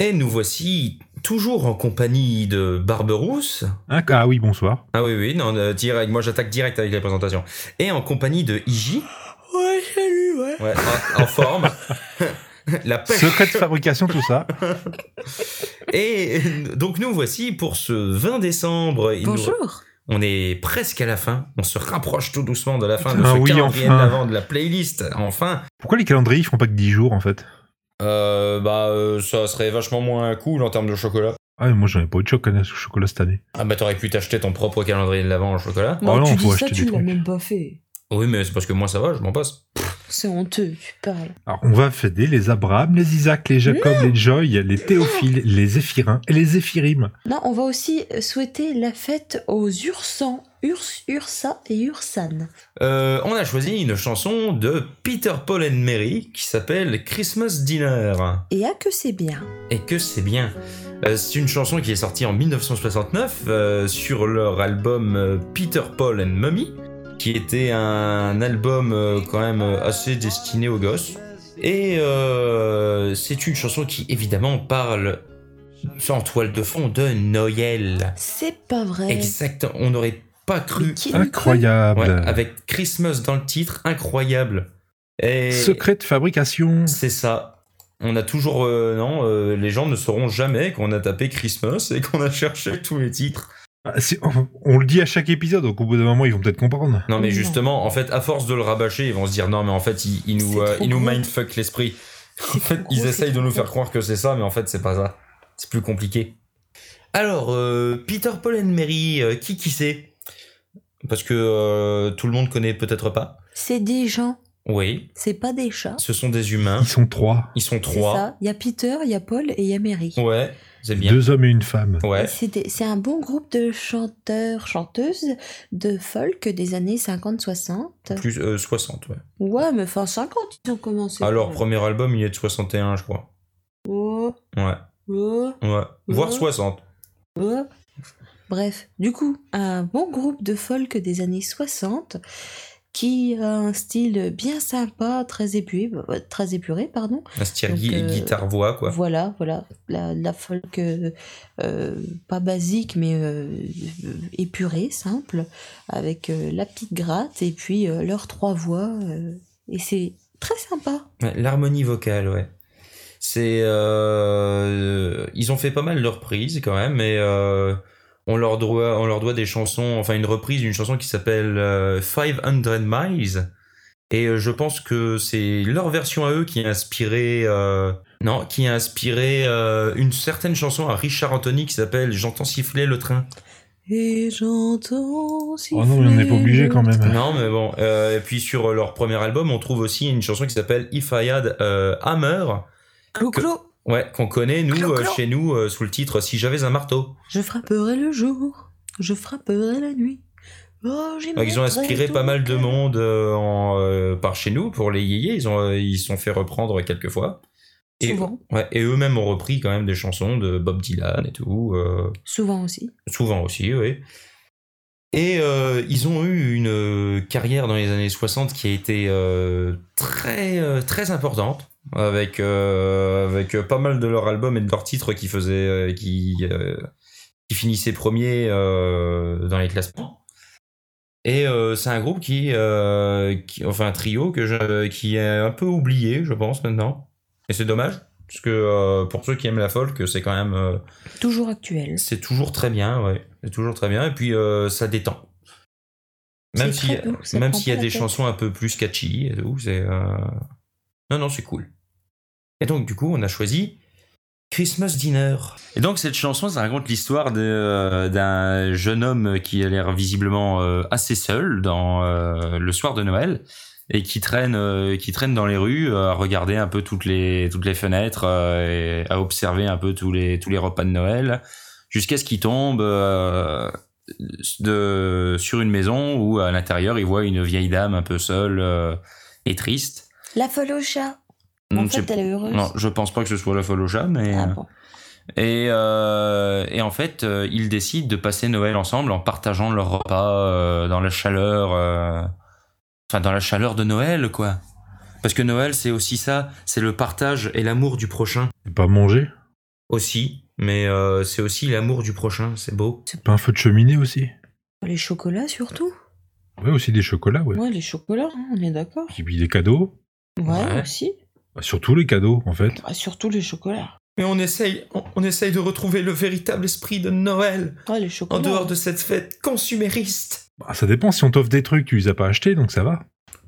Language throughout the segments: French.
Et nous voici toujours en compagnie de Barberousse. Ah, ah oui, bonsoir. Ah oui, oui, non, euh, direct, moi j'attaque direct avec les présentations. Et en compagnie de Iji. Ouais, salut, ouais. Ouais, en, en forme. La pêche. Secret de fabrication, tout ça. Et donc nous voici pour ce 20 décembre. Il nous- Bonjour. On est presque à la fin. On se rapproche tout doucement de la fin de Ah ce oui, calendrier enfin. de l'avant de la playlist. Enfin. Pourquoi les calendriers ils font pas que 10 jours en fait? Euh, bah, euh, ça serait vachement moins cool en termes de chocolat. Ah, mais moi j'en ai pas eu de chocolat, chocolat cette année. Ah bah t'aurais pu t'acheter ton propre calendrier de l'avant en chocolat. Non, non, tu dis ça, tu l'as même pas fait. Oui, mais c'est parce que moi ça va, je m'en passe. C'est honteux, tu parles. Alors, on va fêter les Abraham, les Isaac, les Jacob, les Joy, les Théophile, les Éphirins et les Éphirim. Non, on va aussi souhaiter la fête aux Ursans, Urs, Ursa et Ursan. Euh, on a choisi une chanson de Peter Paul and Mary qui s'appelle Christmas Dinner. Et à que c'est bien. Et que c'est bien. Euh, c'est une chanson qui est sortie en 1969 euh, sur leur album Peter Paul and Mummy, qui était un album euh, quand même euh, assez destiné aux gosses. Et euh, c'est une chanson qui évidemment parle en toile de fond de Noël. C'est pas vrai. Exact. On n'aurait pas cru. Incroyable. Ouais, avec Christmas dans le titre, incroyable. Et Secret de fabrication. c'est ça. On a toujours euh, non, euh, les gens ne sauront jamais qu'on a tapé Christmas et qu'on a cherché tous les titres. Ah, on, le dit à chaque épisode, donc au bout d'un moment ils vont peut-être comprendre. Non mais justement, en fait, à force de le rabâcher, ils vont se dire non mais en fait, ils, ils nous, euh, ils nous mindfuck l'esprit. En fait, ils essayent de nous faire croire que c'est ça, mais en fait, c'est pas ça. C'est plus compliqué. Alors, euh, Peter Paul and Mary, euh, qui qui c'est? Parce que euh, tout le monde connaît peut-être pas. C'est des gens, Oui, c'est pas des chats. ce sont des humains. Ils sont trois. Ils sont C'est trois. ça. Il y a Peter, il y a Paul et il y a Mary. Ouais, bien. Deux hommes et une femme. Ouais. C'est un bon groupe de chanteurs, chanteuses de folk des années 50-60. Plus euh, 60, ouais. Ouais, mais fin 50, ils ont commencé. Alors, premier album, il est de 61, je crois. Oh, Ouais, oh, ouais. Voire Ouais. 60. oh. Bref, du coup, un bon groupe de folk des années 60 qui a un style bien sympa, très épuré, euh, très épuré pardon. Un style Donc, euh, guitare-voix, quoi. Voilà, voilà, la, la folk euh, pas basique mais euh, épurée, simple, avec la petite gratte et puis leurs trois voix. et c'est très sympa. L'harmonie vocale, ouais. C'est. Ils ont fait pas mal de reprises quand même, mais on, leur doit, on leur doit des chansons, enfin une reprise d'une chanson qui s'appelle euh, 500 Miles. Et euh, je pense que c'est leur version à eux qui a inspiré. euh, Non, qui a inspiré euh, une certaine chanson à Richard Anthony qui s'appelle J'entends siffler le train. Et j'entends. Oh non, mais on n'est pas obligé quand même. Non, mais bon. euh, et puis sur leur premier album, on trouve aussi une chanson qui s'appelle If I Had euh, Hammer. Clou, Que- clou, Ouais, qu'on connaît, nous, euh, chez nous, euh, sous le titre Si j'avais un marteau. je frapperai le jour, je frapperai la nuit. Oh, ils ont inspiré pas mal de monde euh, en, euh, par chez nous pour les yéyés. Ils ont, euh, ils se sont fait reprendre quelques fois. Et, Souvent. Ouais, et eux-mêmes ont repris quand même des chansons de Bob Dylan et tout. Souvent aussi. souvent aussi, oui. Et ils ont eu une carrière dans les années 60 qui a été très, très importante, avec, euh, avec euh, pas mal de leurs albums et de leurs titres qui, faisaient, euh, qui, euh, qui finissaient premiers euh, dans les classements. Et c'est un groupe qui, qui, enfin un trio que je, qui est un peu oublié, je pense, maintenant. Et c'est dommage, parce que pour ceux qui aiment la folk, c'est quand même... Toujours actuel. c'est toujours très bien, ouais. C'est toujours très bien. Et puis, ça détend. Même doux, ça même s'il y a des tête. chansons un peu plus catchy et tout, c'est. Non, non, c'est cool. Et donc, du coup, on a choisi Christmas Dinner. Et donc, cette chanson, ça raconte l'histoire de, euh, d'un jeune homme qui a l'air visiblement euh, assez seul dans euh, le soir de Noël et qui traîne, euh, qui traîne dans les rues euh, à regarder un peu toutes les, toutes les fenêtres euh, et à observer un peu tous les, tous les repas de Noël jusqu'à ce qu'il tombe euh, de, sur une maison où à l'intérieur il voit une vieille dame un peu seule euh, et triste. La folle au chat. En Hmm, fait, c'est- elle est heureuse. non, je pense pas que ce soit la folle au chat, mais Ah bon. et euh, et en fait euh, ils décident de passer Noël ensemble en partageant leur repas euh, dans la chaleur, euh, enfin dans la chaleur de Noël quoi. Parce que Noël c'est aussi ça, c'est le partage et l'amour du prochain. C'est pas manger Aussi, mais euh, c'est aussi l'amour du prochain, c'est beau. Pas un feu de cheminée aussi Les chocolats surtout. Ouais, aussi des chocolats, ouais. Ouais, les chocolats, hein, on est d'accord. Et puis des cadeaux. Ouais, Ouais. aussi. Bah, surtout les cadeaux, en fait. Ah, surtout les chocolats. Mais on essaye, on, on essaye de retrouver le véritable esprit de Noël, Ouais, les en chocolats. dehors de cette fête consumériste. Bah, ça dépend si on t'offre des trucs, tu les as pas achetés, donc ça va.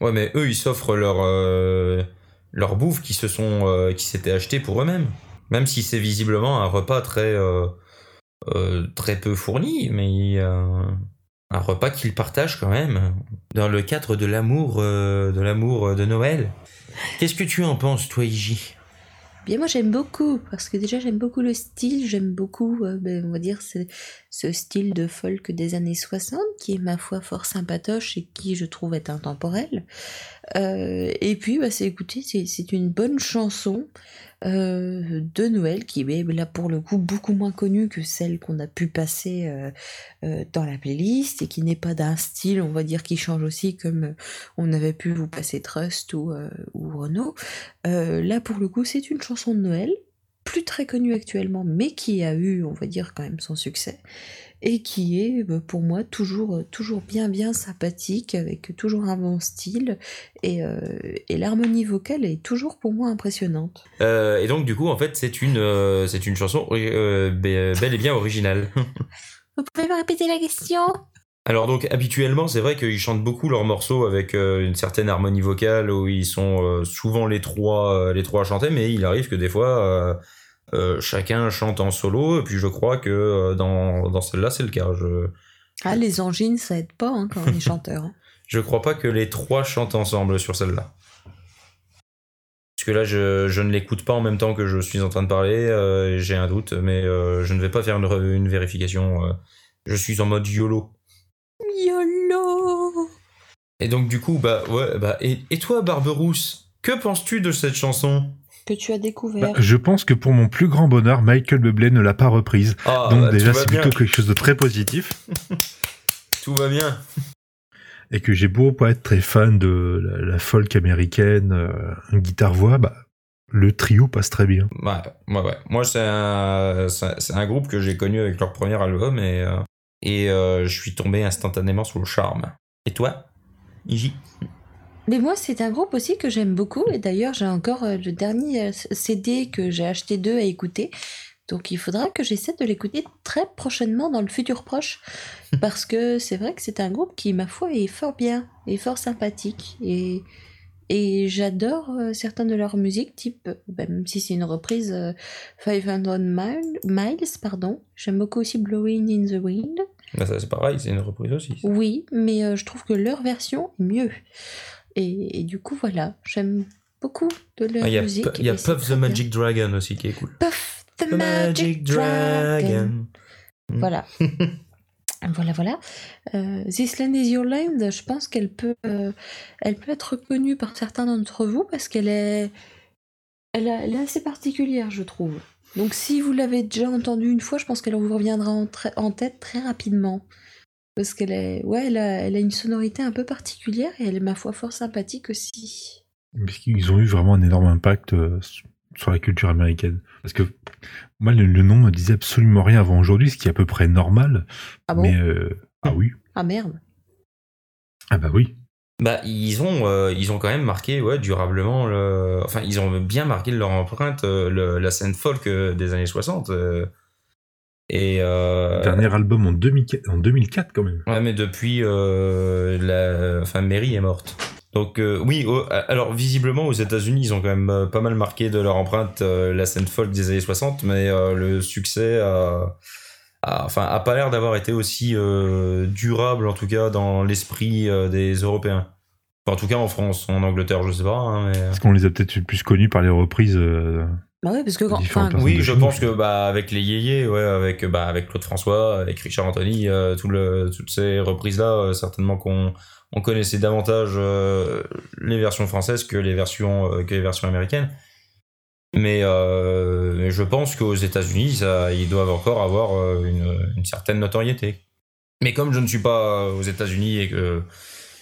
Ouais, mais eux, ils s'offrent leur, euh, leur bouffe qui se sont, euh, qui s'étaient achetés pour eux-mêmes. Même si c'est visiblement un repas très, euh, euh, très peu fourni, mais euh, un repas qu'ils partagent quand même dans le cadre de l'amour, euh, de l'amour de Noël. Qu'est-ce que tu en penses, toi, Iji? Bien, moi j'aime beaucoup, parce que déjà j'aime beaucoup le style, j'aime beaucoup, euh, ben, on va dire, ce, ce style de folk des années 60, qui est ma foi fort sympatoche et qui je trouve est intemporel. Euh, et puis, bah, c'est écoutez, c'est c'est une bonne chanson euh, de Noël qui est là pour le coup beaucoup moins connue que celle qu'on a pu passer euh, euh, dans la playlist et qui n'est pas d'un style, on va dire, qui change aussi comme on avait pu vous passer Trust ou, Renault. Là, pour le coup, c'est une chanson de Noël, plus très connue actuellement, mais qui a eu, on va dire, quand même son succès, et qui est, bah, pour moi, toujours, toujours bien, bien sympathique, avec toujours un bon style, et, euh, et l'harmonie vocale est toujours pour moi impressionnante. Euh, Et donc, du coup, en fait, c'est une, euh, c'est une chanson euh, be- bel et bien originale. Vous pouvez me répéter la question? Alors donc habituellement c'est vrai qu'ils chantent beaucoup leurs morceaux avec euh, une certaine harmonie vocale où ils sont euh, souvent les trois euh, les trois à chanter mais il arrive que des fois chacun chante en solo et puis je crois que dans, dans celle-là c'est le cas. Je Ah, les angines, ça aide pas hein, quand on est chanteur. hein. je crois pas que les trois chantent ensemble sur celle-là. Parce que là je, je ne l'écoute pas en même temps que je suis en train de parler j'ai un doute mais je ne vais pas faire une, une vérification. je suis en mode YOLO. YOLO Et donc du coup, bah ouais, bah et, et toi Barberousse, que penses-tu de cette chanson? Que tu as découvert. Bah, je pense que pour mon plus grand bonheur, Michael Bublé ne l'a pas reprise. Ah, donc bah, déjà, c'est plutôt quelque chose de très positif. tout va bien. Et que j'ai beau pas être très fan de la, la folk américaine, euh, guitare-voix, bah, le trio passe très bien. Ouais, ouais, ouais. Moi, un, c'est un groupe que j'ai connu avec leur premier album et, euh, et euh, je suis tombé instantanément sous le charme. Et toi, Iji Mais moi, c'est un groupe aussi que j'aime beaucoup. Et d'ailleurs, j'ai encore euh, le dernier euh, CD que j'ai acheté d'eux à écouter. Donc, il faudra que j'essaie de l'écouter très prochainement dans le futur proche. Parce que c'est vrai que c'est un groupe qui, ma foi, est fort bien et fort sympathique. Et, et j'adore euh, certaines de leurs musiques, type, euh, bah, même si c'est une reprise, euh, 500 Miles, Miles, pardon. J'aime beaucoup aussi Blowing in the Wind. ça, C'est pareil, c'est une reprise aussi. ça. Oui, mais euh, je trouve que leur version est mieux. Et, et du coup, voilà, j'aime beaucoup de leur Ah, Il y a, musique. Pu- il y a Puff the bien. Magic Dragon aussi qui est cool. Puff the, Magic, Dragon. Voilà. voilà, voilà. Euh, This Land is Your Land, je pense qu'elle peut, euh, peut être reconnue par certains d'entre vous parce qu'elle est, elle, est assez particulière, je trouve. Donc, si vous l'avez déjà entendue une fois, je pense qu'elle vous reviendra en tête très rapidement. Parce qu'elle est, ouais, elle a, elle a une sonorité un peu particulière et elle est, ma foi, fort sympathique aussi. Parce qu'ils ont eu vraiment un énorme impact euh, sur la culture américaine. Parce que moi, le, le nom me disait absolument rien avant aujourd'hui, ce qui est à peu près normal. Ah bon? Mais euh, ah oui, Ah merde. ah bah oui. Bah, ils ont, euh, ils ont quand même marqué ouais, durablement, le... enfin, ils ont bien marqué leur empreinte euh, le- la scène folk euh, des années 60. euh. Et. euh, Dernier album en 2004, en 2004 quand même. Ouais, mais depuis, euh, la... enfin, Mary est morte. Donc, euh, oui, au- alors visiblement aux États-Unis, ils ont quand même euh, pas mal marqué de leur empreinte euh, la scène folk des années 60, mais euh, le succès a, enfin, a pas l'air d'avoir été aussi euh, durable, en tout cas, dans l'esprit euh, des Européens. Enfin, en tout cas, en France, en Angleterre, je sais pas, hein, mais. Parce qu'on les a peut-être plus connus par les reprises. Euh, Bah ouais, parce que quand, Différentes enfin, personnes. Oui, je pense que bah avec les yéyés, ouais, avec bah avec Claude François, avec Richard Anthony, euh, tout le, toutes ces reprises là, certainement qu'on on connaissait davantage euh, les versions françaises que les versions euh, que les versions américaines. Mais euh, mais je pense qu'aux États-Unis, ça, ils doivent encore avoir euh, une, une certaine notoriété. Mais comme je ne suis pas aux États-Unis et que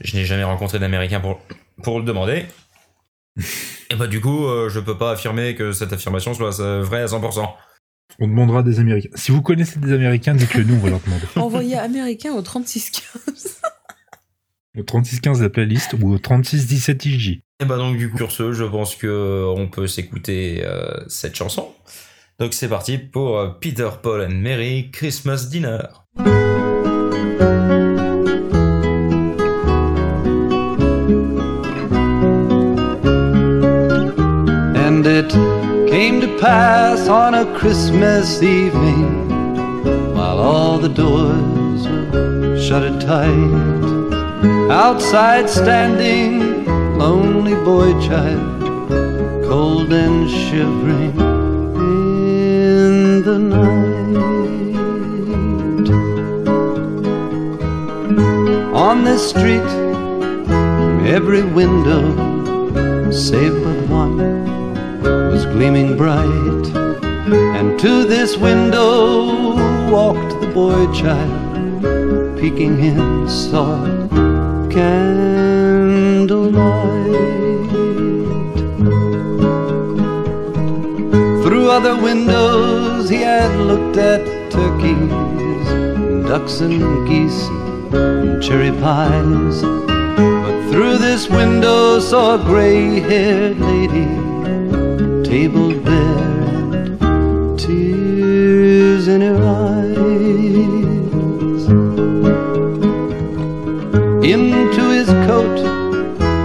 je n'ai jamais rencontré d'Américain pour pour le demander, et bah du coup, euh, je peux pas affirmer que cette affirmation soit euh, vraie à 100%. On demandera des Américains. Si vous connaissez des Américains, dites-le nous, on va leur demander. Envoyé américain au 3615. Au 3615 la playlist ou au 3617 IJ. Et bah donc du coup sur ce, je pense que euh, on peut s'écouter euh, cette chanson. Donc c'est parti pour Peter, Paul and Mary Christmas Dinner. It came to pass on a Christmas evening while all the doors were shut tight. Outside standing, lonely boy child, cold and shivering in the night. On this street, every window, save but one, was gleaming bright. And to this window walked the boy child, peeking in soft candlelight. Through other windows he had looked at turkeys, and ducks and geese and cherry pies. But through this window saw a gray-haired lady, table bare and tears in her eyes. Into his coat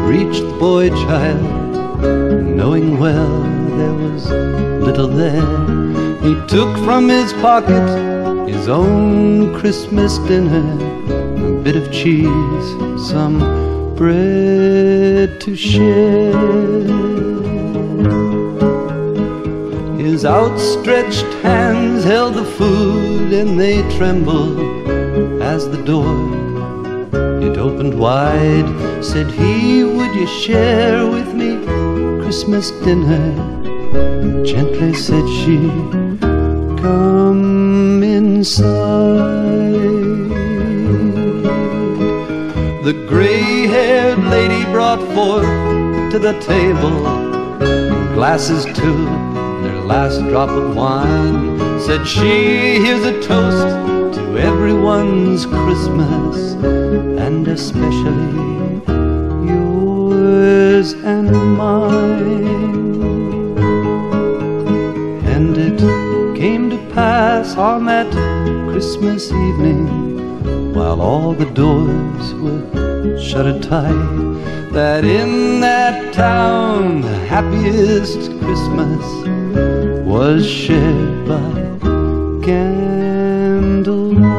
reached the boy child, knowing well there was little there. He took from his pocket his own Christmas dinner, a bit of cheese, some bread to share. Outstretched hands held the food and they trembled as the door it opened wide. Said he, Would you share with me Christmas dinner? Gently said she, Come inside. The gray haired lady brought forth to the table glasses too, last drop of wine. Said she, Here's a toast to everyone's Christmas, and especially yours and mine. And it came to pass on that Christmas evening, while all the doors were Shut it tight that in that town the happiest Christmas was shared by candlelight.